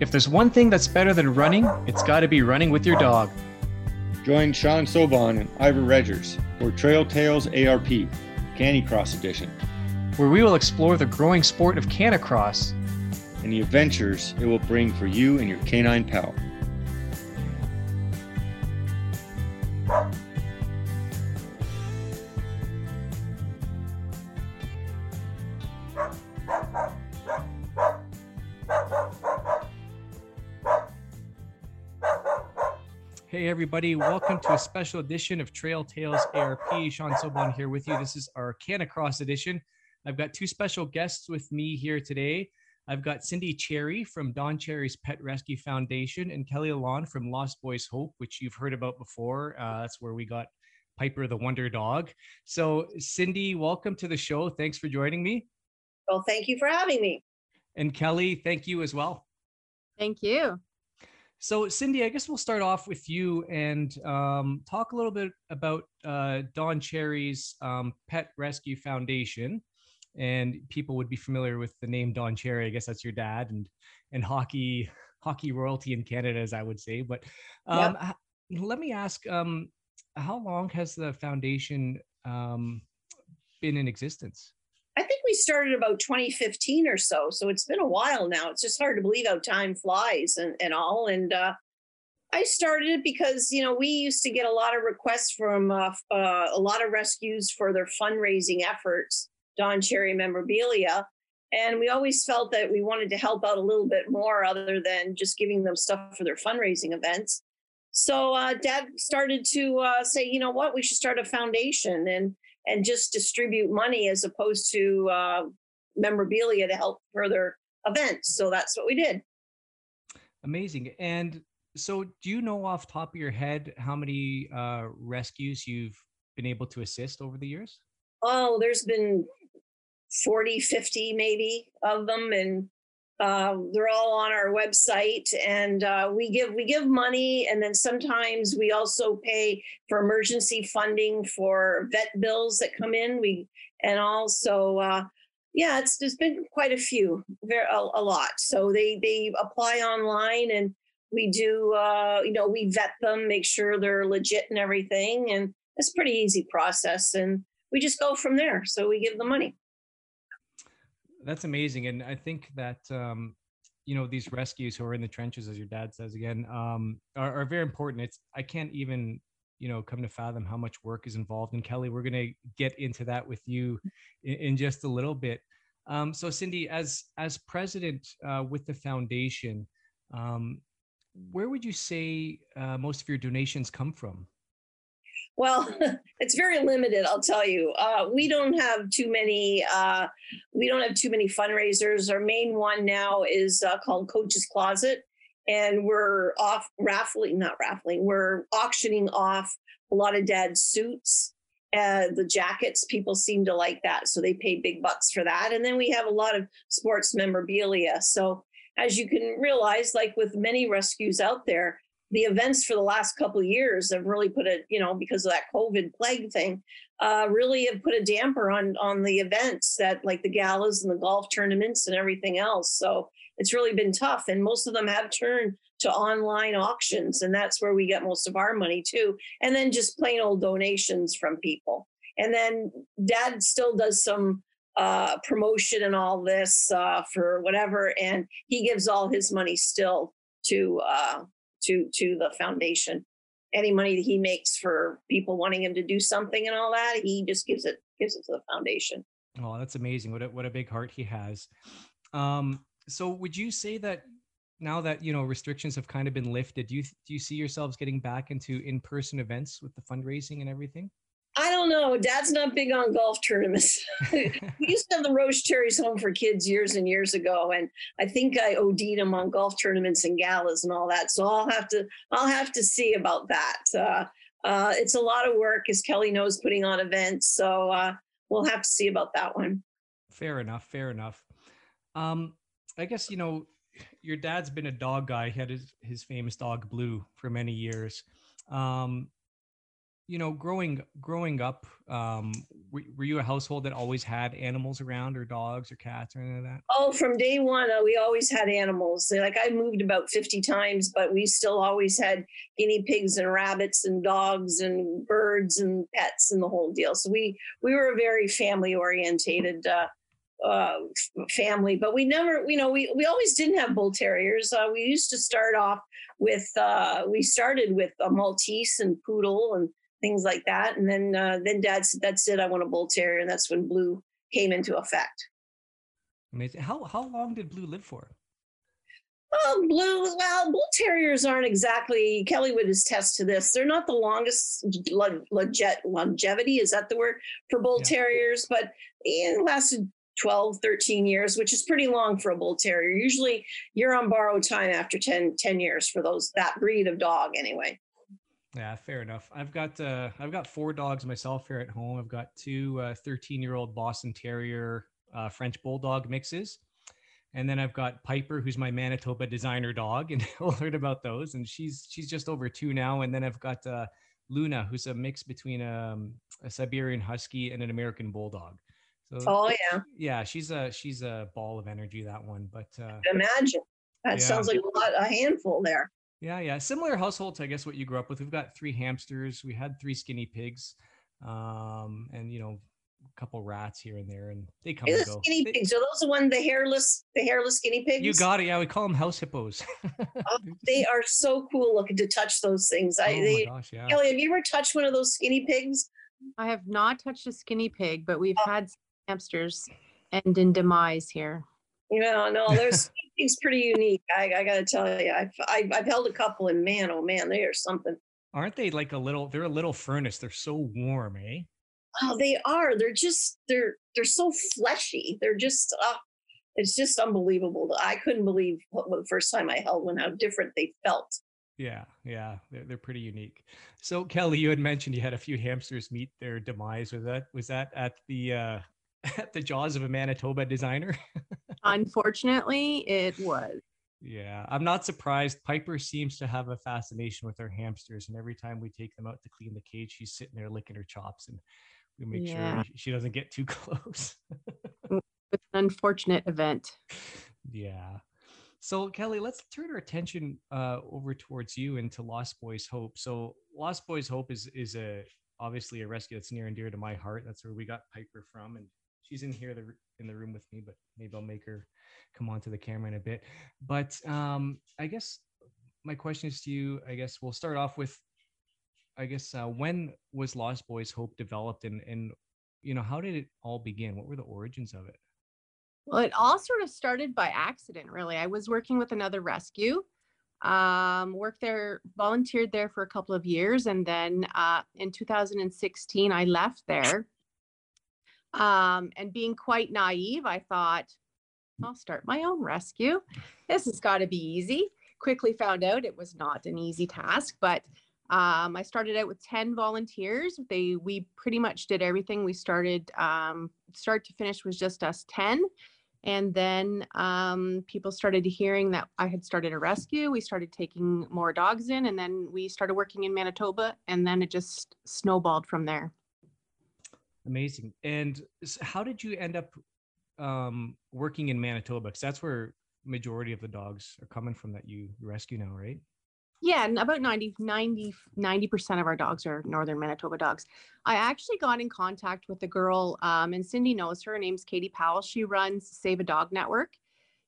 If there's one thing that's better than running, it's got to be running with your dog. Join Sean Sobon and Ivor Regers for Trail Tales ARP, Canicross Edition, where we will explore the growing sport of canicross and the adventures it will bring for you and your canine pal. Everybody, welcome to a special edition of Trail Tales ARP. Sean Sobon here with you. This is our Canicross edition. I've got two special guests with me here today. I've got Cindy Cherry from Don Cherry's Pet Rescue Foundation and Kelly Alon from Lost Boys Hope, which you've heard about before. Uh, that's where we got Piper the Wonder Dog. So, Cindy, welcome to the show. Thanks for joining me. Well, thank you for having me. And Kelly, thank you as well. Thank you. So, Cindy, I guess we'll start off with you and um, talk a little bit about uh, Don Cherry's um, Pet Rescue Foundation. And people would be familiar with the name Don Cherry. I guess that's your dad and and hockey hockey royalty in Canada, as I would say. But um, yep. let me ask, um, how long has the foundation um, been in existence? We started about 2015 or so. So it's been a while now. It's just hard to believe how time flies and, and all. And uh, I started it because, you know, we used to get a lot of requests from uh, uh, a lot of rescues for their fundraising efforts, Don Cherry memorabilia. And we always felt that we wanted to help out a little bit more other than just giving them stuff for their fundraising events. So uh, dad started to uh, say, you know what, we should start a foundation. And and just distribute money as opposed to uh, memorabilia to help further events. So that's what we did. Amazing. And so, do you know off top of your head how many uh, rescues you've been able to assist over the years? Oh, there's been 40, 50 maybe of them. And uh, they're all on our website, and uh, we give we give money, and then sometimes we also pay for emergency funding for vet bills that come in. We and also uh, yeah, it's there's been quite a few, very a, a, lot. So they they apply online, and we do uh, you know we vet them, make sure they're legit and everything, and it's a pretty easy process, and we just go from there. So we give the money that's amazing, and I think that um, you know these rescues who are in the trenches, as your dad says again, um, are, are very important. It's I can't even you know come to fathom how much work is involved. And Kelly, we're going to get into that with you in, in just a little bit. Um, so, Cindy, as as president uh, with the foundation, um, where would you say uh, most of your donations come from? Well, it's very limited, I'll tell you. Uh, we don't have too many. Uh, we don't have too many fundraisers. Our main one now is uh, called Coach's Closet, and we're off raffling, not raffling. We're auctioning off a lot of dad's suits. The jackets, people seem to like that, so they pay big bucks for that. And then we have a lot of sports memorabilia. So, as you can realize, like with many rescues out there, the events for the last couple of years have really put a you know because of that covid plague thing uh, really have put a damper on on the events that like the galas and the golf tournaments and everything else. So it's really been tough and most of them have turned to online auctions and that's where we get most of our money too and then just plain old donations from people. And then dad still does some uh, promotion and all this uh, for whatever and he gives all his money still to uh, to to the foundation. Any money that he makes for people wanting him to do something and all that, he just gives it gives it to the foundation. Oh, that's amazing! What a, what a big heart he has. Um, so, would you say that now that you know restrictions have kind of been lifted, do you do you see yourselves getting back into in person events with the fundraising and everything? Don't know. Dad's not big on golf tournaments. we used to have the Rose Cherry's Home for Kids years and years ago, and I think I OD'd him on golf tournaments and galas and all that. So I'll have to I'll have to see about that. Uh, uh, it's a lot of work, as Kelly knows, putting on events. So uh, we'll have to see about that one. Fair enough. Fair enough. Um, I guess you know your dad's been a dog guy. He had his his famous dog Blue for many years. Um, you know, growing growing up, um, were, were, you a household that always had animals around, or dogs, or cats, or any of that? Oh, from day one, uh, we always had animals. Like I moved about fifty times, but we still always had guinea pigs and rabbits and dogs and birds and pets and the whole deal. So we we were a very family orientated. Uh, uh, family, but we never, you know, we, we always didn't have bull terriers. Uh, we used to start off with, uh, we started with a Maltese and poodle and things like that. And then uh, then dad said, that's it, I want a bull terrier. And that's when Blue came into effect. Amazing. How, how long did Blue live for? Well, blue, well, bull terriers aren't exactly, Kelly would attest to this. They're not the longest longevity, is that the word for bull yeah. terriers? But it lasted 12, 13 years, which is pretty long for a bull terrier. Usually you're on borrowed time after 10, 10 years for those, that breed of dog anyway. Yeah, fair enough. I've got uh, I've got four dogs myself here at home. I've got two uh, 13 year old Boston Terrier uh, French Bulldog mixes, and then I've got Piper, who's my Manitoba designer dog, and we'll learn about those. And she's she's just over two now. And then I've got uh, Luna, who's a mix between um, a Siberian Husky and an American Bulldog. So, oh yeah, yeah, she's a she's a ball of energy that one. But uh, imagine that yeah. sounds like a lot a handful there. Yeah, yeah. Similar households, I guess, what you grew up with. We've got three hamsters. We had three skinny pigs, um, and you know, a couple rats here and there, and they come and go. Skinny pigs are those the one the hairless, the hairless skinny pigs? You got it. Yeah, we call them house hippos. oh, they are so cool looking to touch those things. I, oh they, gosh, yeah. Kelly, have you ever touched one of those skinny pigs? I have not touched a skinny pig, but we've oh. had hamsters and in demise here. No, no, there's He's pretty unique. I, I got to tell you, I've, I've, I've held a couple, and man, oh man, they are something. Aren't they like a little? They're a little furnace. They're so warm, eh? Oh, they are. They're just they're they're so fleshy. They're just uh, it's just unbelievable. I couldn't believe what, what the first time I held one how different they felt. Yeah, yeah, they're, they're pretty unique. So Kelly, you had mentioned you had a few hamsters meet their demise. Was that was that at the uh, at the jaws of a Manitoba designer? Unfortunately, it was. Yeah, I'm not surprised. Piper seems to have a fascination with her hamsters, and every time we take them out to clean the cage, she's sitting there licking her chops, and we make yeah. sure she doesn't get too close. it's an unfortunate event. Yeah. So Kelly, let's turn our attention uh, over towards you and to Lost Boys Hope. So Lost Boys Hope is is a obviously a rescue that's near and dear to my heart. That's where we got Piper from, and she's in here the, in the room with me, but maybe I'll make her come onto the camera in a bit. But um, I guess my question is to you. I guess we'll start off with, I guess, uh, when was Lost Boys Hope developed, and and you know how did it all begin? What were the origins of it? Well, it all sort of started by accident, really. I was working with another rescue, um, worked there, volunteered there for a couple of years, and then uh, in 2016, I left there um, and being quite naive, I thought, I'll start my own rescue. This has got to be easy. Quickly found out it was not an easy task, but um, I started out with 10 volunteers. They we pretty much did everything. We started um, start to finish was just us 10. And then um, people started hearing that I had started a rescue. We started taking more dogs in, and then we started working in Manitoba, and then it just snowballed from there. Amazing. And how did you end up um, working in Manitoba? Because that's where majority of the dogs are coming from that you rescue now, right? Yeah, and about 90, 90, 90% of our dogs are Northern Manitoba dogs. I actually got in contact with a girl, um, and Cindy knows her. Her name's Katie Powell. She runs Save a Dog Network.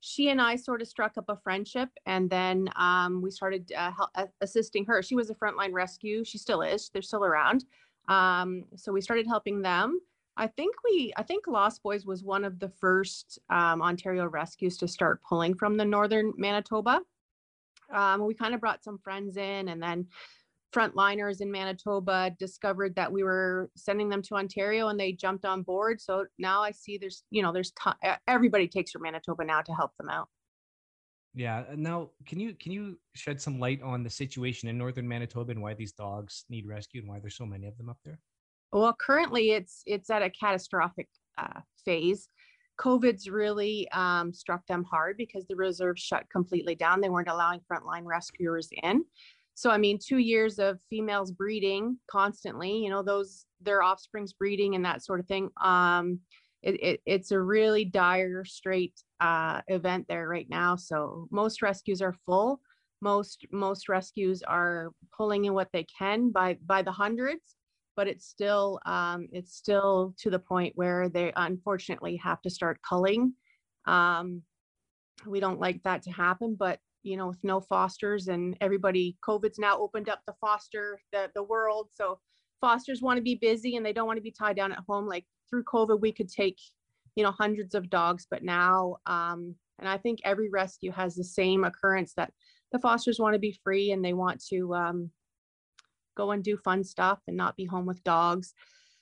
She and I sort of struck up a friendship, and then um, we started uh, help, assisting her. She was a frontline rescue. She still is. They're still around. Um, so we started helping them. I think we, I think Lost Boys was one of the first um, Ontario rescues to start pulling from the northern Manitoba. Um, we kind of brought some friends in, and then frontliners in Manitoba discovered that we were sending them to Ontario, and they jumped on board. So now I see there's, you know, there's t- everybody takes from Manitoba now to help them out. Yeah. Now, can you can you shed some light on the situation in northern Manitoba and why these dogs need rescue and why there's so many of them up there? Well, currently it's it's at a catastrophic uh, phase. COVID's really um, struck them hard because the reserve shut completely down. They weren't allowing frontline rescuers in. so i mean two years of females breeding constantly you know those their offspring's breeding and that sort of thing um it, it, it's a really dire straight uh, event there right now. So most rescues are full. Most most rescues are pulling in what they can by by the hundreds but it's still um, it's still to the point where they unfortunately have to start culling. Um, we don't like that to happen but you know with no fosters and everybody covid's now opened up the foster the, the world. So fosters want to be busy and they don't want to be tied down at home like through covid we could take you know hundreds of dogs but now um, and i think every rescue has the same occurrence that the fosters want to be free and they want to um, go and do fun stuff and not be home with dogs.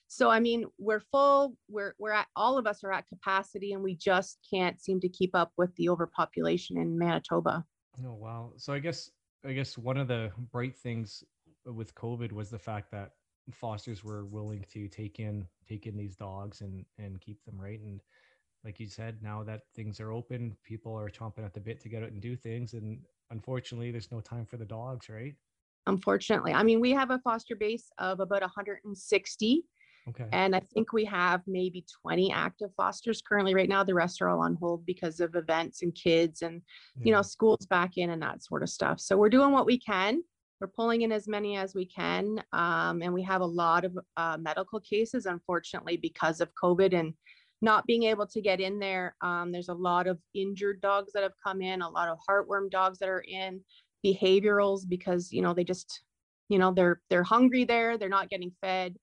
So i mean we're full we're we're at all of us are at capacity and we just can't seem to keep up with the overpopulation in manitoba. Oh wow. So i guess i guess one of the bright things with covid was the fact that fosters were willing to take in take in these dogs and and keep them right? And like you said now that things are open people are chomping at the bit to get out and do things and unfortunately there's no time for the dogs right? Unfortunately. I mean we have a foster base of about 160 okay. and i think we have maybe 20 active fosters currently. Right now the rest are all on hold because of events and kids and you know schools back in and that sort of stuff. So we're doing what we can we're pulling in as many as we can um, and we have a lot of uh, medical cases unfortunately because of covid and not being able to get in there. Um, there's a lot of injured dogs that have come in a lot of heartworm dogs that are in behaviorals because you know they just you know they're they're hungry there they're not getting fed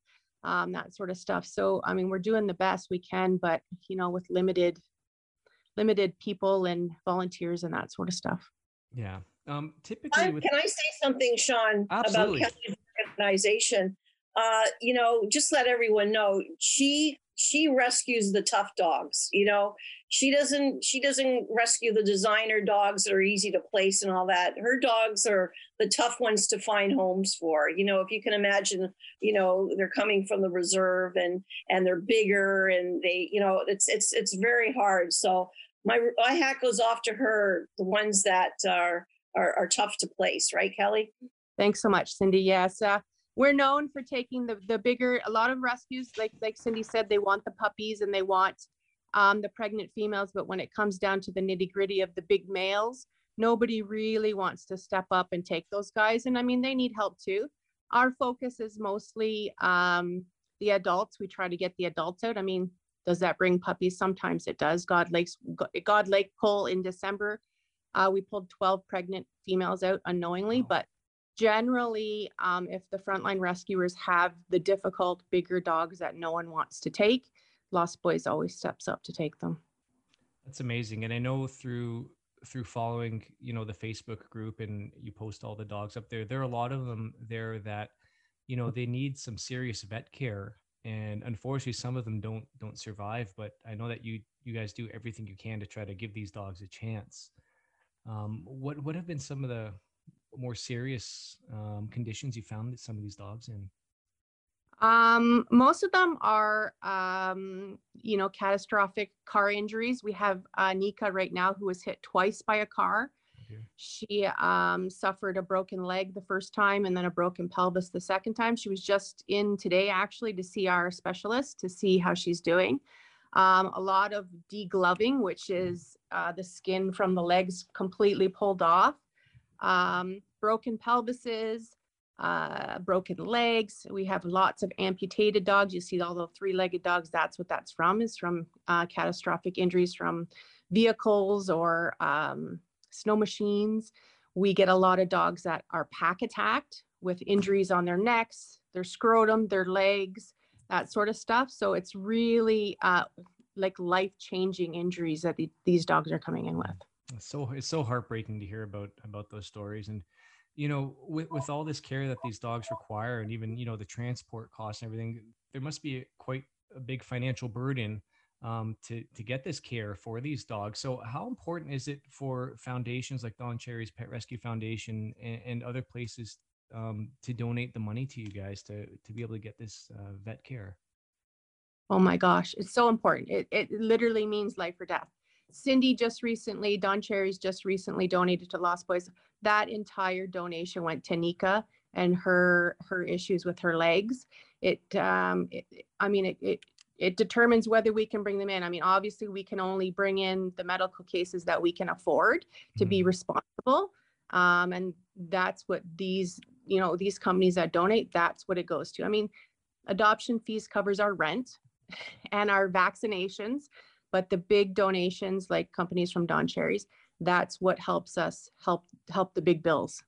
um, that sort of stuff. So i mean we're doing the best we can but you know with limited limited people and volunteers and that sort of stuff. Yeah um typically with can I say something, Sean, Absolutely. about Kelly's organization? Uh, you know, just let everyone know she she rescues the tough dogs. You know, she doesn't she doesn't rescue the designer dogs that are easy to place and all that. Her dogs are the tough ones to find homes for. You know, if you can imagine, you know, they're coming from the reserve and and they're bigger and they, you know, it's it's it's very hard. So my my hat goes off to her, the ones that are are, are tough to place, right, Kelly? Thanks so much, Cindy. Yes, uh, we're known for taking the the bigger. A lot of rescues, like like Cindy said, they want the puppies and they want um, the pregnant females. But when it comes down to the nitty gritty of the big males, nobody really wants to step up and take those guys. And I mean, they need help too. Our focus is mostly um, the adults. We try to get the adults out. I mean, does that bring puppies? Sometimes it does. God Lakes, God Lake pull in December. Uh, we pulled 12 pregnant females out unknowingly, but generally, um, if the frontline rescuers have the difficult, bigger dogs that no one wants to take, Lost Boys always steps up to take them. That's amazing. And I know through through following, you know, the Facebook group and you post all the dogs up there, there are a lot of them there that, you know, they need some serious vet care. And unfortunately, some of them don't don't survive. But I know that you you guys do everything you can to try to give these dogs a chance. Um, what what have been some of the more serious um, conditions you found that some of these dogs in? Um, most of them are, um, you know, catastrophic car injuries. We have uh, Nika right now who was hit twice by a car. Okay. She um, suffered a broken leg the first time and then a broken pelvis the second time. She was just in today actually to see our specialist to see how she's doing. Um, a lot of degloving, which is uh, the skin from the legs completely pulled off. Um, broken pelvises, uh, broken legs. We have lots of amputated dogs. You see all the three-legged dogs. That's what that's from. Is from uh, catastrophic injuries from vehicles or um, snow machines. We get a lot of dogs that are pack attacked with injuries on their necks, their scrotum, their legs, that sort of stuff. So it's really uh, like life-changing injuries that the, these dogs are coming in with. It's so it's so heartbreaking to hear about about those stories and you know with, with all this care that these dogs require and even you know the transport costs and everything there must be quite a big financial burden um, to to get this care for these dogs so how important is it for foundations like don cherry's pet rescue foundation and, and other places um, to donate the money to you guys to to be able to get this uh, vet care Oh my gosh, it's so important. It, it literally means life or death. Cindy just recently, Don Cherry's just recently donated to Lost Boys. That entire donation went to Nika and her her issues with her legs. It, um, it I mean, it, it it determines whether we can bring them in. I mean, obviously, we can only bring in the medical cases that we can afford to be Mhm. responsible, um, and that's what these you know these companies that donate. That's what it goes to. I mean, adoption fees covers our rent and our vaccinations, but the big donations like companies from Don Cherry's, that's what helps us help help the big bills.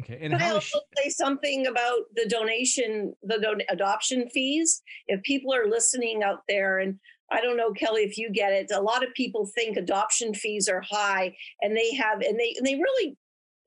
Okay. And Can I how is also she, say something about the donation, the don- adoption fees? If people are listening out there, and I don't know, Kelly, if you get it, a lot of people think adoption fees are high, and they have, and they and they really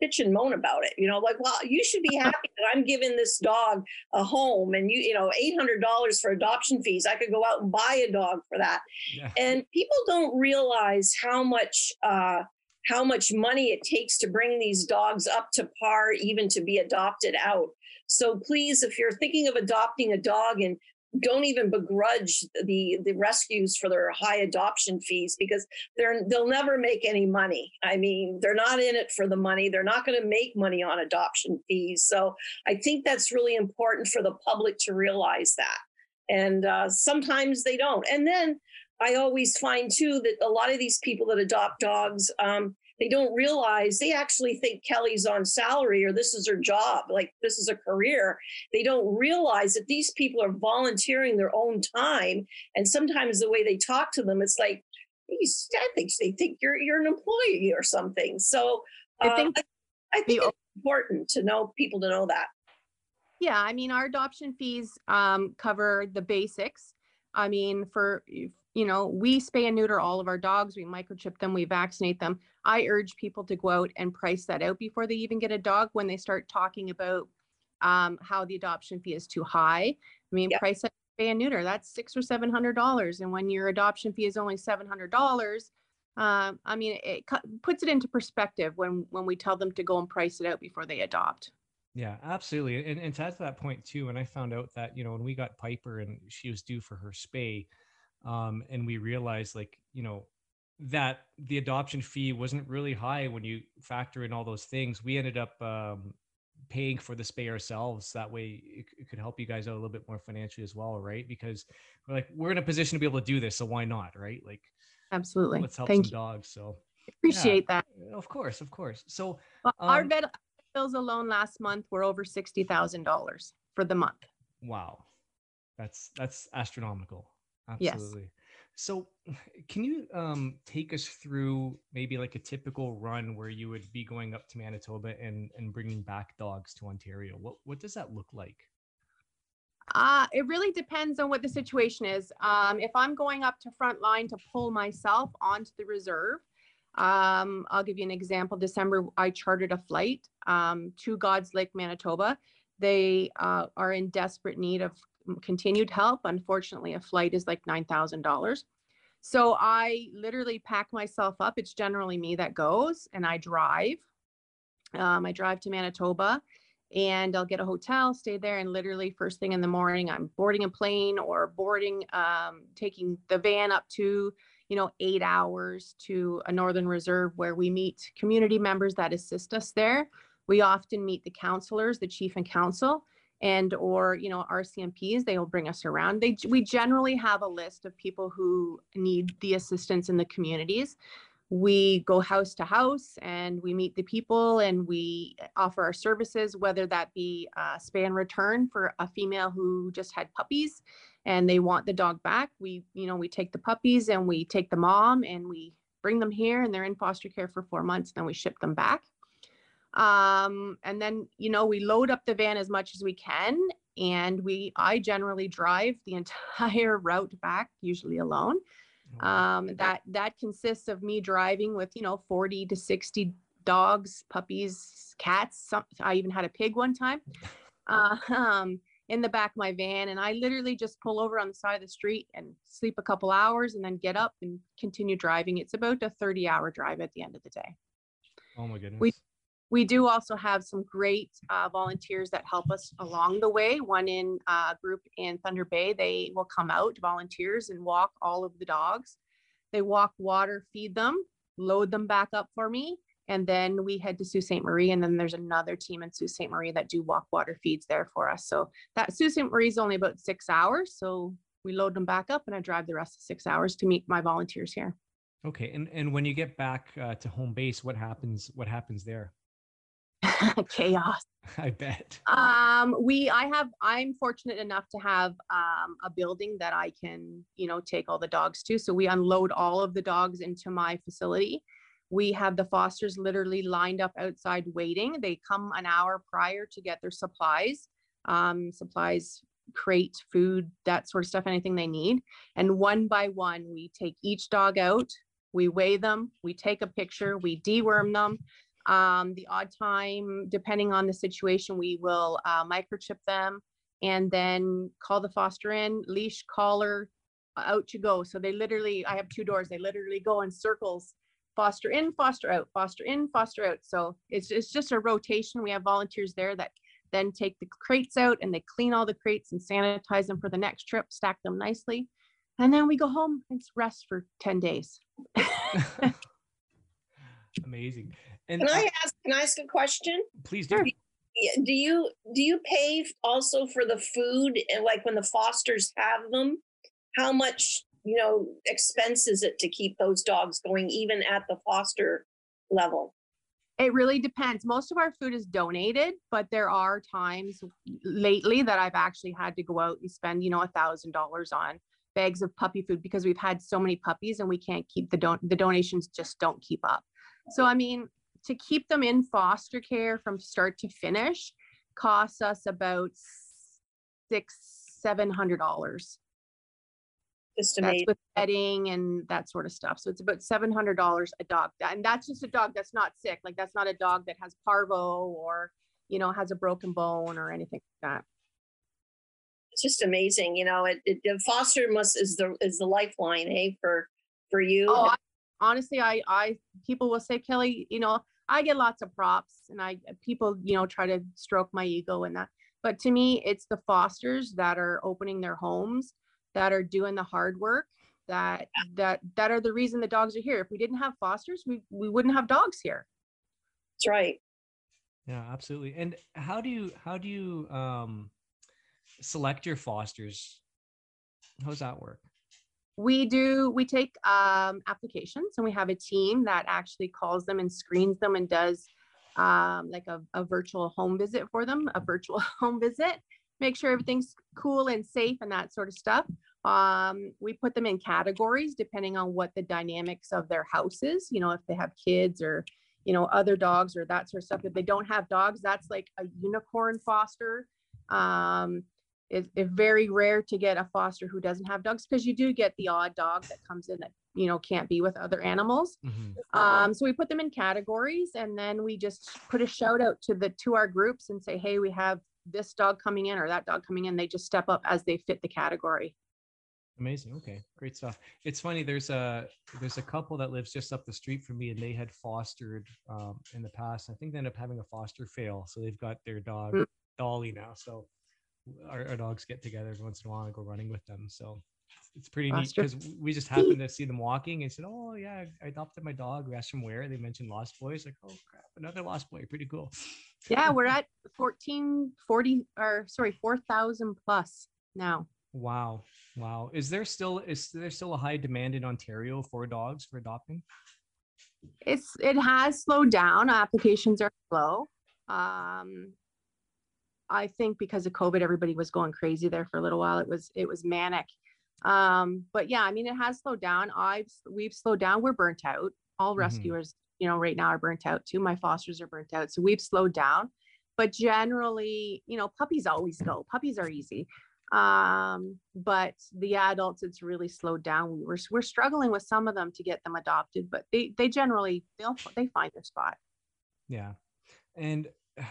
bitch and moan about it. You know, like, well, you should be happy that I'm giving this dog a home, and you, you know, eight hundred dollars for adoption fees. I could go out and buy a dog for that yeah. and people don't realize how much uh, how much money it takes to bring these dogs up to par even to be adopted out so please if you're thinking of adopting a dog and don't even begrudge the the rescues for their high adoption fees because they're they'll never make any money. I mean they're not in it for the money. They're not going to make money on adoption fees. So i think that's really important for the public to realize that. And uh, sometimes they don't. And then I always find too that a lot of these people that adopt dogs, um, they don't realize they actually think Kelly's on salary or this is her job, like this is a career. They don't realize that these people are volunteering their own time, and sometimes the way they talk to them, it's like, "Geez, I think they think you're you're an employee or something. So I uh, think I, I think it's important to know people to know that. Yeah, I mean, our adoption fees um, cover the basics. I mean, for you know, we spay and neuter all of our dogs. We microchip them. We vaccinate them. I urge people to go out and price that out before they even get a dog. When they start talking about um, how the adoption fee is too high, I mean, Yep. price it spay and neuter. That's six or seven hundred dollars, and when your adoption fee is only seven hundred dollars, um, I mean, it cu- puts it into perspective when when we tell them to go and price it out before they adopt. Yeah, absolutely. And, and to add to that point too, when I found out that, you know, when we got Piper and she was due for her spay, um, and we realized like, you know, that the adoption fee wasn't really high when you factor in all those things, we ended up um, paying for the spay ourselves. That way it, it could help you guys out a little bit more financially as well, right? Because we're like, we're in a position to be able to do this. So why not? Right. Like Absolutely. let's help Thank some you. dogs. So Appreciate that. of course, of course. So Well, our Um, vet bills alone last month were over sixty thousand dollars for the month. Wow. That's that's astronomical. Yes. Absolutely. So can you um take us through maybe like a typical run where you would be going up to Manitoba and and bringing back dogs to Ontario? What what does that look like? Uh, it really depends on what the situation is. Um, if I'm going up to frontline to pull myself onto the reserve, um, I'll give you an example. December, I chartered a flight um, to God's Lake, Manitoba. They uh, are in desperate need of continued help. Unfortunately, a flight is like $9,000. So I literally pack myself up. It's generally me that goes and I drive. Um, I drive to Manitoba and I'll get a hotel, stay there, and literally first thing in the morning, I'm boarding a plane or boarding, um, taking the van up to, you know, eight hours to a Northern Reserve where we meet community members that assist us there. We often meet the counselors, the chief and council, and or you know RCMPs. They will bring us around. They we generally have a list of people who need the assistance in the communities we go house to house and we meet the people and we offer our services, whether that be uh, spay and return for a female who just had puppies and they want the dog back. We, you know, we take the puppies and we take the mom and we bring them here and they're in foster care for four months. and Then we ship them back. Um, and then, you know, we load up the van as much as we can and we, I generally drive the entire route back, usually alone. Um, that that consists of me driving with you know 40 to 60 dogs puppies cats some, i even had a pig one time. Uh, um, in the back of my van and i literally just pull over on the side of the street and sleep a couple hours and then get up and continue driving. It's about a 30 hour drive at the end of the day. Oh my goodness. we do also have some great uh, volunteers that help us along the way. One in uh, group in Thunder Bay, they will come out, volunteers, and walk all of the dogs They walk water, feed them, load them back up for me. And then we head to Sault Ste. Marie. And then there's another team in Sault Ste. Marie that do walk water feeds there for us. So that Sault Ste. Marie is only about six hours. So we load them back up and I drive the rest of six hours to meet my volunteers here. Okay. And and when you get back uh, to home base, what happens? What happens there? Chaos. I bet. Um, we, I have, I'm fortunate enough to have um, a building that I can, you know, take all the dogs to. So we unload all of the dogs into my facility. We have the fosters literally lined up outside waiting. They come an hour prior to get their supplies, um, supplies, crate, food, that sort of stuff, anything they need. And one by one, we take each dog out, we weigh them, we take a picture, we deworm them. Um, the odd time, depending on the situation, we will uh, microchip them and then call the foster in, leash, collar, out you go. So they literally, I have two doors, they literally go in circles foster in, foster out, foster in, foster out. So it's, it's just a rotation. We have volunteers there that then take the crates out and they clean all the crates and sanitize them for the next trip, stack them nicely. And then we go home and rest for 10 days. Amazing. And Can I ask? Can I ask a question? please do. Do you do you pay also for the food and like when the fosters have them? How much you know expense is it to keep those dogs going even at the foster level? It really depends. Most of our food is donated, but there are times lately that I've actually had to go out and spend, you know, a thousand dollars on bags of puppy food because we've had so many puppies and we can't keep the don the donations just don't keep up. So I mean, to keep them in foster care from start to finish costs us about six, seven hundred dollars. Just That's amazing. with bedding and that sort of stuff. So it's about seven hundred dollars a dog. And that's just a dog that's not sick. Like that's not a dog that has parvo or, you know, has a broken bone or anything like that. It's just amazing. You know, it, it the foster must is the is the lifeline, eh, for for you. Oh, I, honestly, I, I, people will say, Kelly, you know, I get lots of props and I, people, you know, try to stroke my ego and that. But to me, it's the fosters that are opening their homes, that are doing the hard work, that, that, that are the reason the dogs are here. If we didn't have fosters, we, we wouldn't have dogs here. That's right. Yeah, absolutely. And how do you how do you um select your fosters? How does that work? We do we take um, applications and we have a team that actually calls them and screens them and does um, like a, a virtual home visit for them a virtual home visit make sure everything's cool and safe and that sort of stuff. Um, we put them in categories depending on what the dynamics of their house is you know if they have kids or you know other dogs or that sort of stuff. If they don't have dogs that's like a unicorn foster um, it's, it's very rare to get a foster who doesn't have dogs because you do get the odd dog that comes in that you know can't be with other animals Mhm. um, so we put them in categories and then we just put a shout out to the to our groups and say hey we have this dog coming in or that dog coming in they just step up as they fit the category Amazing. Okay, great stuff. It's funny. There's a there's a couple that lives just up the street from me, and they had fostered um, in the past. I think they ended up having a foster fail, so they've got their dog Mm. Dolly now. So our, our dogs get together every once in a while and go running with them. So it's, pretty neat because we just happened to see them walking and said, "Oh yeah, I adopted my dog." We asked them where. They mentioned Lost Boys. Like, oh crap, another Lost Boy. Pretty cool. yeah we're at 14 40 or sorry 4000 plus now Wow. Wow. Is there still is there still a high demand in Ontario for dogs for adopting? it's it has slowed down applications are slow um i think because of covid everybody was going crazy there for a little while. It was it was manic. Um but yeah i mean it has slowed down. I've we've slowed down. We're burnt out. All Mhm. rescuers you know right now are burnt out too. My fosters are burnt out. So we've slowed down. But generally you know puppies always go. Puppies are easy. Um but the adults it's really slowed down. We were we're struggling with some of them to get them adopted but they they generally they'll they find their spot. Yeah, and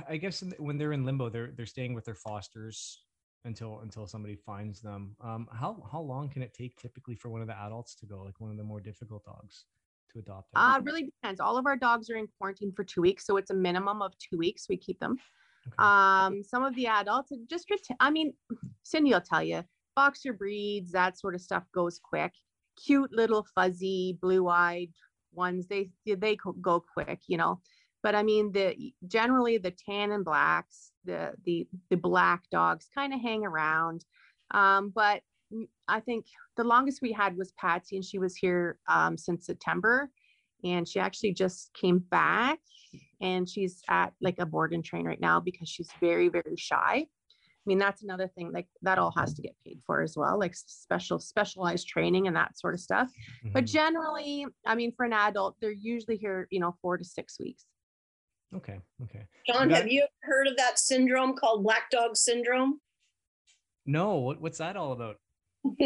I guess when they're in limbo, they're they're staying with their fosters until until somebody finds them. Um, how how long can it take typically for one of the adults to go, like one of the more difficult dogs, to adopt? them? uh it really depends all of our dogs are in quarantine for two weeks so it's a minimum of two weeks we keep them Okay. um some of the adults just ret- i mean cindy will tell you boxer breeds that sort of stuff goes quick cute little fuzzy blue-eyed ones. They they go quick, you know. But I mean, the generally the tan and blacks, the the the black dogs kind of hang around. Um, but I think the longest we had was Patsy, and she was here um, since September, and she actually just came back, and she's at like a board and train right now because she's very very shy. I mean, that's another thing like that all has to get paid for as well, like special specialized training and that sort of stuff. But Mhm. generally, I mean, for an adult, they're usually here, you know, four to six weeks. Okay, okay. John, That- have you ever heard of that syndrome called black dog syndrome? No, what, what's that all about?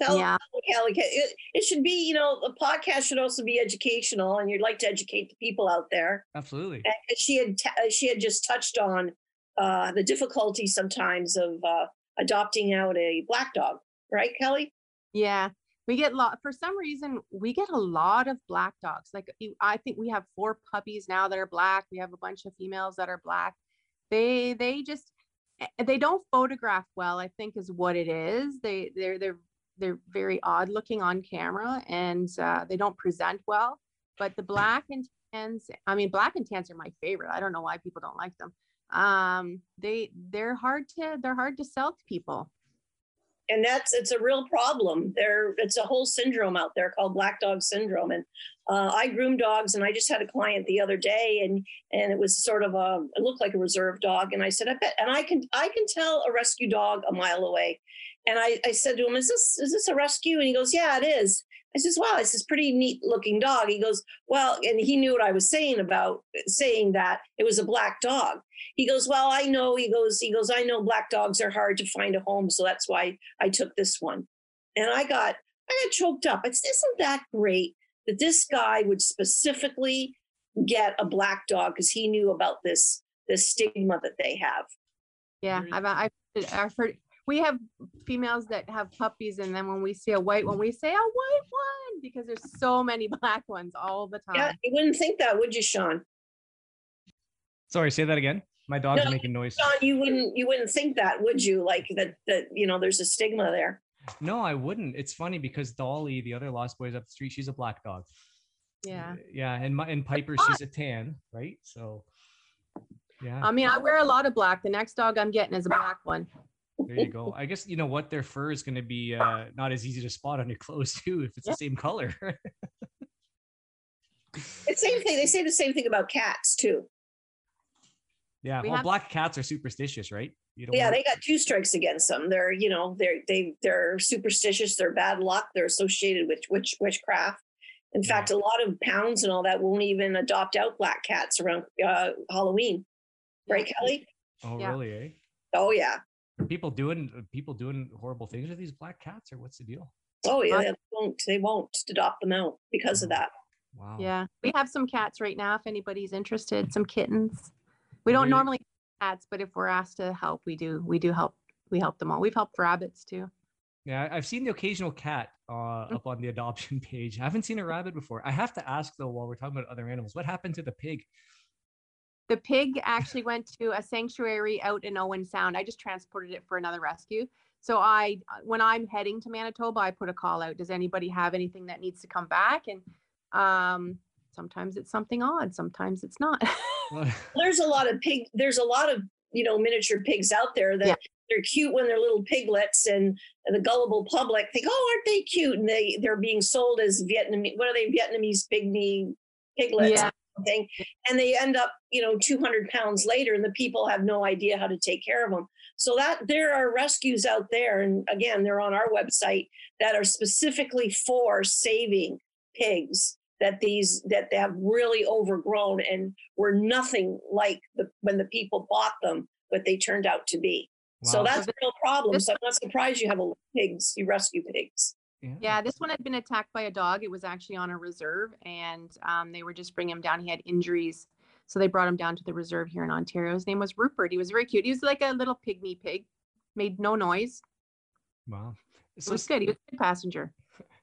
Tell yeah. Kelly, it, it should be, you know, the podcast should also be educational, and you'd like to educate the people out there. Absolutely. And she had t- uh, she had just touched on uh, the difficulty sometimes of uh, adopting out a black dog, right, Kelly? Yeah. We get lot for some reason we get a lot of black dogs. Like I think we have four puppies now that are black. We have a bunch of females that are black. They they just eh, they don't photograph well, I think is what it is. They they're they're they're very odd looking on camera and uh, they don't present well. But the black and tans, I mean black and tans are my favorite. I don't know why people don't like them. Um they they're hard to they're hard to sell to people. And that's it's a real problem. There it's a whole syndrome out there called black dog syndrome. And uh, i groom dogs and i just had a client the other day and and it was sort of a it looked like a reserve dog. And i said i bet and i can i can tell a rescue dog a mile away and i i said to him is this is this a rescue and he goes yeah it is I says, wow, this is pretty neat looking dog. He goes, well, and he knew what I was saying about saying that it was a black dog. He goes, well, I know. He goes, he goes, I know black dogs are hard to find a home, so that's why I took this one. And I got, I got choked up. It's isn't that great that this guy would specifically get a black dog because he knew about this this stigma that they have. Yeah, I've, I've, I've heard, we have females that have puppies and then when we see a white one, we say a white one because there's so many black ones all the time. Yeah, you wouldn't think that, would you, Sean? Sorry, say that again. My dog's No, making noise. Sean, you wouldn't you wouldn't think that, would you? Like that that you know, there's a stigma there. No, I wouldn't. It's funny because Dolly, the other lost boys up the street, she's a black dog. Yeah. Yeah, and my and Piper, she's a tan, right? So, yeah, I mean, I wear a lot of black. The next dog I'm getting is a black one. There you go. I guess you know what their fur is going to be uh, not as easy to spot on your clothes too if it's Yeah. the same color. It's same thing. They say the same thing about cats too. yeah, We well, have- black cats are superstitious, right? You don't Yeah, want- they got two strikes against them. They're, you know, they're they they're superstitious. They're bad luck. They're associated with witch witchcraft. In Yeah. fact, a lot of pounds and all that won't even adopt out black cats around uh, Halloween, right, Kelly? Oh, Yeah. really? Eh? Oh yeah, Are people doing are people doing horrible things with these black cats, or what's the deal? oh yeah. They won't they won't adopt them out because of that. Wow. Yeah. We have some cats right now if anybody's interested, some kittens. We don't Really? normally have cats, but if we're asked to help, we do. We do help. We help them all. We've helped rabbits too. Yeah, I- I've seen the occasional cat uh, Mm. up on the adoption page. I haven't seen a rabbit before. I have to ask though, while we're talking about other animals, what happened to the pig? The pig actually went to a sanctuary out in Owen Sound. I just transported it for another rescue. So I, when I'm heading to Manitoba, I put a call out. Does anybody have anything that needs to come back? And um, sometimes it's something odd. Sometimes it's not. There's a lot of pig. There's a lot of you know miniature pigs out there that Yeah. they're cute when they're little piglets, and the gullible public think, oh, aren't they cute? And they they're being sold as Vietnamese. What are they? Vietnamese pygmy piglets. Yeah. Or Something, and they end up, you know, 200 pounds later, and the people have no idea how to take care of them. So that there are rescues out there, and again, they're on our website that are specifically for saving pigs that these that they have really overgrown and were nothing like the when the people bought them what they turned out to be. So that's a real problem. So i'm not surprised you have a pigs you rescue pigs yeah, this one had been attacked by a dog. It was actually on a reserve, and um, they were just bringing him down. He had injuries, so they brought him down to the reserve here in Ontario. His name was Rupert. He was very cute. He was like a little pygmy pig, made no noise. Wow. It So, was good. He was a good passenger.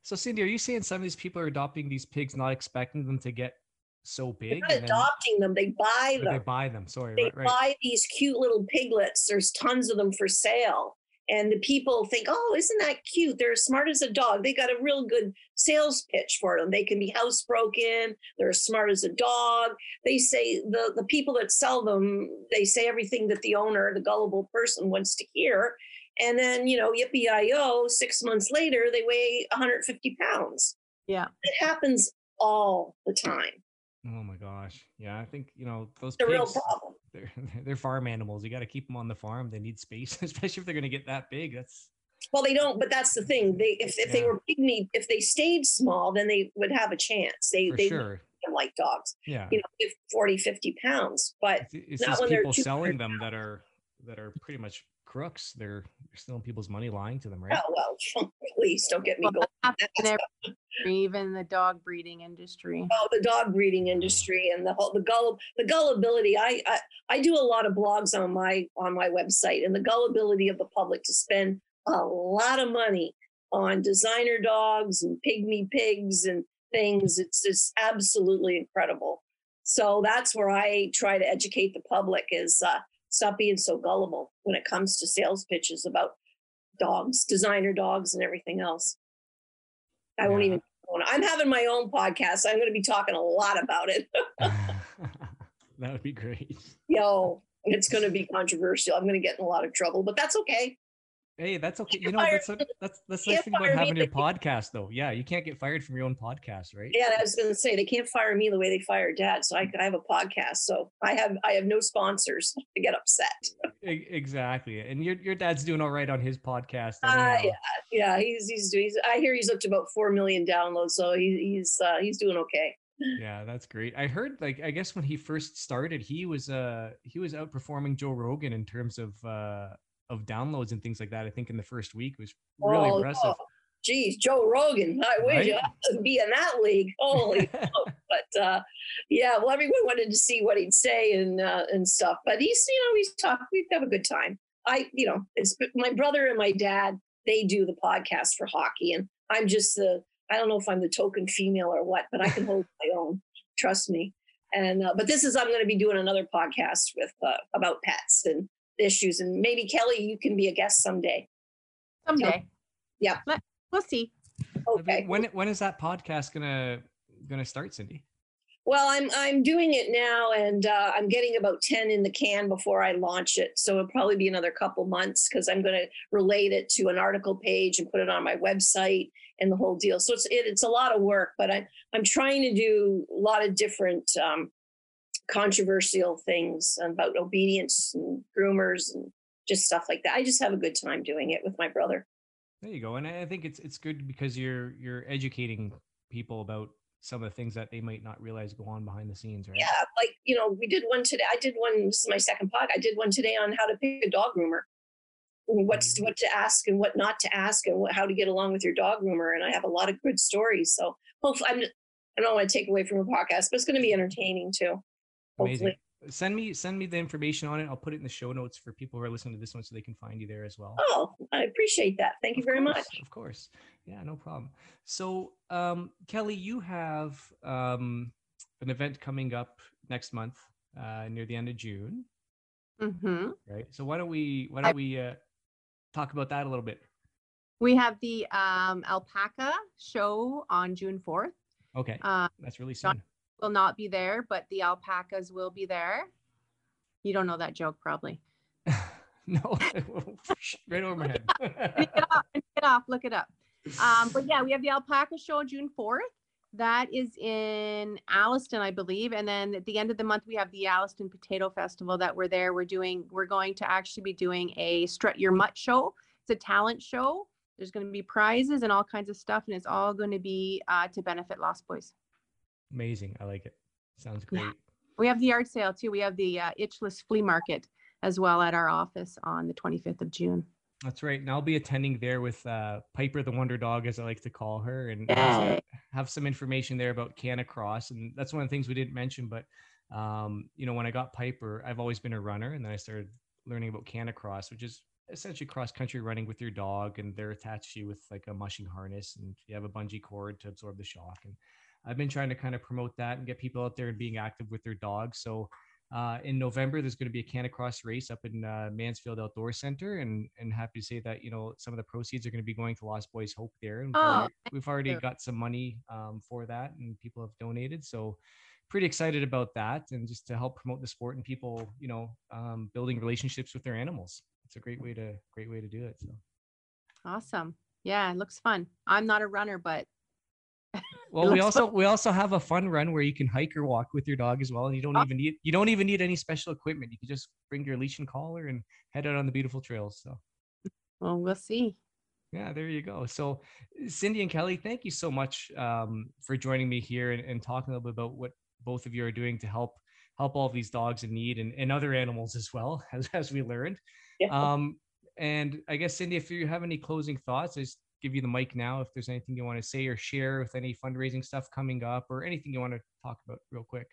so Cindy, are you saying some of these people are adopting these pigs, not expecting them to get so big. they're big? not and then- adopting them they buy them. they buy them. Sorry, they right, right. buy these cute little piglets there's tons of them for sale And the people think, oh, isn't that cute? They're as smart as a dog. They got a real good sales pitch for them. They can be housebroken. They're as smart as a dog. They say the, the people that sell them, they say everything that the owner, the gullible person wants to hear. And then, you know, yippee i six months later, they weigh 150 pounds. Yeah. It happens all the time. Oh my gosh. Yeah, I think you know those real pigs. problem. They're they're farm animals. You got to keep them on the farm. They need space, especially if they're going to get that big. That's Well, they don't, but that's the thing. They if, if they were pygmy, if they stayed small, then they would have a chance. They for they sure. like dogs, Yeah. you know, if 40, 50 pounds. But It's, it's not when they're people selling them that are that are pretty much crooks. They're, they're stealing people's money, lying to them, right? oh well, please don't get me Well, going. that happens in That's- every industry, even the dog breeding industry. Oh, the dog breeding industry and the whole the gull the gullibility. I, I I do a lot of blogs on my on my website and the gullibility of the public to spend a lot of money on designer dogs and pygmy pigs and things. It's just absolutely incredible. So that's where I try to educate the public is uh, stop being so gullible when it comes to sales pitches about dogs, designer dogs, and everything else. I won't even. I'm having my own podcast. I'm going to be talking a lot about it. that would be great. Yo, it's going to be controversial. I'm going to get in a lot of trouble, but that's okay. Hey, that's okay. You know, that's a, that's that's the nice thing about having your podcast, though. Yeah, you can't get fired from your own podcast, right? Yeah, I was going to say they can't fire me the way they fired dad. So I, I have a podcast. So I have I have no sponsors to get upset. Exactly. And your your dad's doing all right on his podcast. Uh, yeah, yeah, he's he's doing. He's, I hear he's up to about four million downloads, so he, he's uh, he's doing okay. Yeah, that's great. I heard like I guess when he first started, he was uh he was outperforming Joe Rogan in terms of uh of downloads and things like that. I think in the first week was really Oh, impressive. oh, Geez, Joe Rogan, I wish Right? you be in that league. Holy but uh, yeah, well, everyone wanted to see what he'd say and uh, and stuff. But he's, you know, he's talk. We have a good time. I, you know, it's my brother and my dad. They do the podcast for hockey, and I'm just the. I don't know if I'm the token female or what, but I can hold my own. Trust me. And uh, but this is I'm going to be doing another podcast with uh, about pets and issues, and maybe Kelly, you can be a guest someday. Someday. Yeah. Let- We'll see. Okay. When when is that podcast gonna gonna start, Cindy? Well, I'm I'm doing it now, and uh, I'm getting about ten in the can before I launch it. So it'll probably be another couple months because I'm going to relate it to an article page and put it on my website and the whole deal. So it's it, it's a lot of work, but I'm I'm trying to do a lot of different um, controversial things about obedience and groomers and just stuff like that. I just have a good time doing it with my brother. There you go. And I think it's it's good because you're you're educating people about some of the things that they might not realize go on behind the scenes, right? Yeah, like you know, we did one today. I did one. This is my second pod. I did one today on how to pick a dog groomer, what's Mhm. what to ask and what not to ask, and what, how to get along with your dog groomer. And I have a lot of good stories. So hopefully, I'm. I don't want to take away from a podcast, but it's going to be entertaining too. Amazing. Hopefully. Send me send me the information on it. I'll put it in the show notes for people who are listening to this one so they can find you there as well. Oh, I appreciate that. Thank you Of very course, much. Of course. Yeah, no problem. So, um, Kelly, you have um, an event coming up next month uh, near the end of June, Mm-hmm. right? So why don't we why don't we uh, talk about that a little bit? We have the um, alpaca show on June 4th. Okay, Uh, that's really not- soon. Will not be there, but the alpacas will be there. You don't know that joke, probably. no, right over my head. It off, look it off, look it up. Um, but yeah, we have the alpaca show on June 4th. That is in Alliston, I believe. And then at the end of the month, we have the Alliston Potato Festival that we're there. We're doing, we're going to actually be doing a strut your mutt show. It's a talent show. There's going to be prizes and all kinds of stuff, and it's all going to be uh, to benefit Lost Boys. Amazing. I like it. Sounds great. Yeah. We have the yard sale too. We have the uh, Itchless Flea Market as well at our office on the 25th of June. That's right. And I'll be attending there with uh, Piper the Wonder Dog, as I like to call her, and have, some information there about Canicross. And that's one of the things we didn't mention. But um, you know, when I got Piper, I've always been a runner, and then I started learning about Canicross, which is essentially cross country running with your dog, and they're attached to you with like a mushing harness, and you have a bungee cord to absorb the shock. And I've been trying to kind of promote that and get people out there and being active with their dogs. So uh, in November, there's going to be a Canicross race up in uh, Mansfield Outdoor Center, and and happy to say that you know some of the proceeds are going to be going to Lost Boys Hope there, and we've Oh, already, we've already got some money um, for that, and people have donated. So pretty excited about that, and just to help promote the sport and people, you know, um, building relationships with their animals. It's a great way to great way to do it. So. Awesome. Yeah, it looks fun. I'm not a runner, but Well, we also we also have a fun run where you can hike or walk with your dog as well, and you don't Oh. even need you don't even need any special equipment. You can just bring your leash and collar and head out on the beautiful trails. So well, we'll see. yeah, there you go. So Cindy and Kelly, thank you so much um, for joining me here and, and talking a little bit about what both of you are doing to help help all of these dogs in need and, and other animals as well as as we learned. Yeah. Um, and I guess Cindy, if you have any closing thoughts, I just give you the mic now. If there's anything you want to say or share with any fundraising stuff coming up or anything you want to talk about real quick.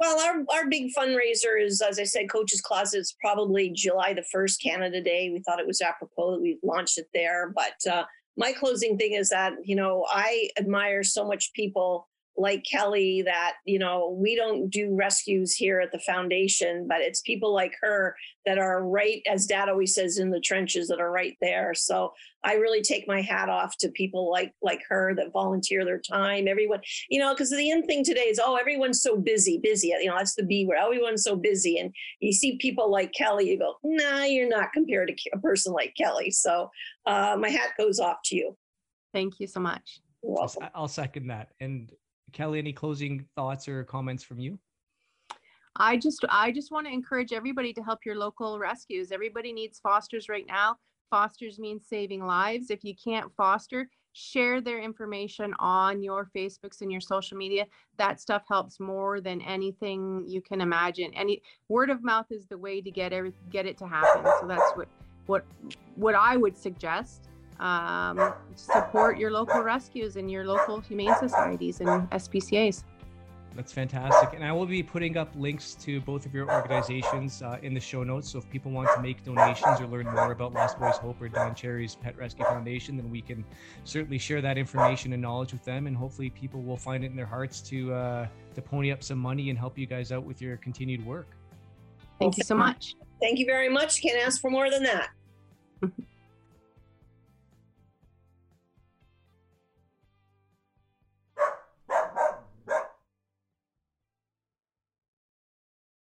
Well, our, our big fundraiser is, as I said, Coach's Closet. It's probably July the 1st, Canada Day. We thought it was apropos that we launched it there. But uh, my closing thing is that, you know, I admire so much people like Kelly that, you know, we don't do rescues here at the foundation, but it's people like her that are right, as dad always says, in the trenches that are right there. So I really take my hat off to people like like her that volunteer their time. Everyone, you know, because the end thing today is, oh, everyone's so busy, busy. You know, that's the B word. Everyone's so busy, and you see people like Kelly, you go, nah, you're not compared to a person like Kelly. So uh, my hat goes off to you. Thank you so much. You're I'll. I'll second that. And Kelly, any closing thoughts or comments from you? I just I just want to encourage everybody to help your local rescues. Everybody needs fosters right now. Fosters means saving lives. If you can't foster, share their information on your Facebooks and your social media. That stuff helps more than anything you can imagine. Any word of mouth is the way to get every get it to happen. So that's what what what I would suggest. Um, support your local rescues and your local humane societies and SPCA's. That's fantastic. And I will be putting up links to both of your organizations uh, in the show notes. So if people want to make donations or learn more about Lost Boys Hope or Don Cherry's Pet Rescue Foundation, then we can certainly share that information and knowledge with them. And hopefully people will find it in their hearts to uh, to pony up some money and help you guys out with your continued work. Thank you so much. Thank you very much. Can't ask for more than that.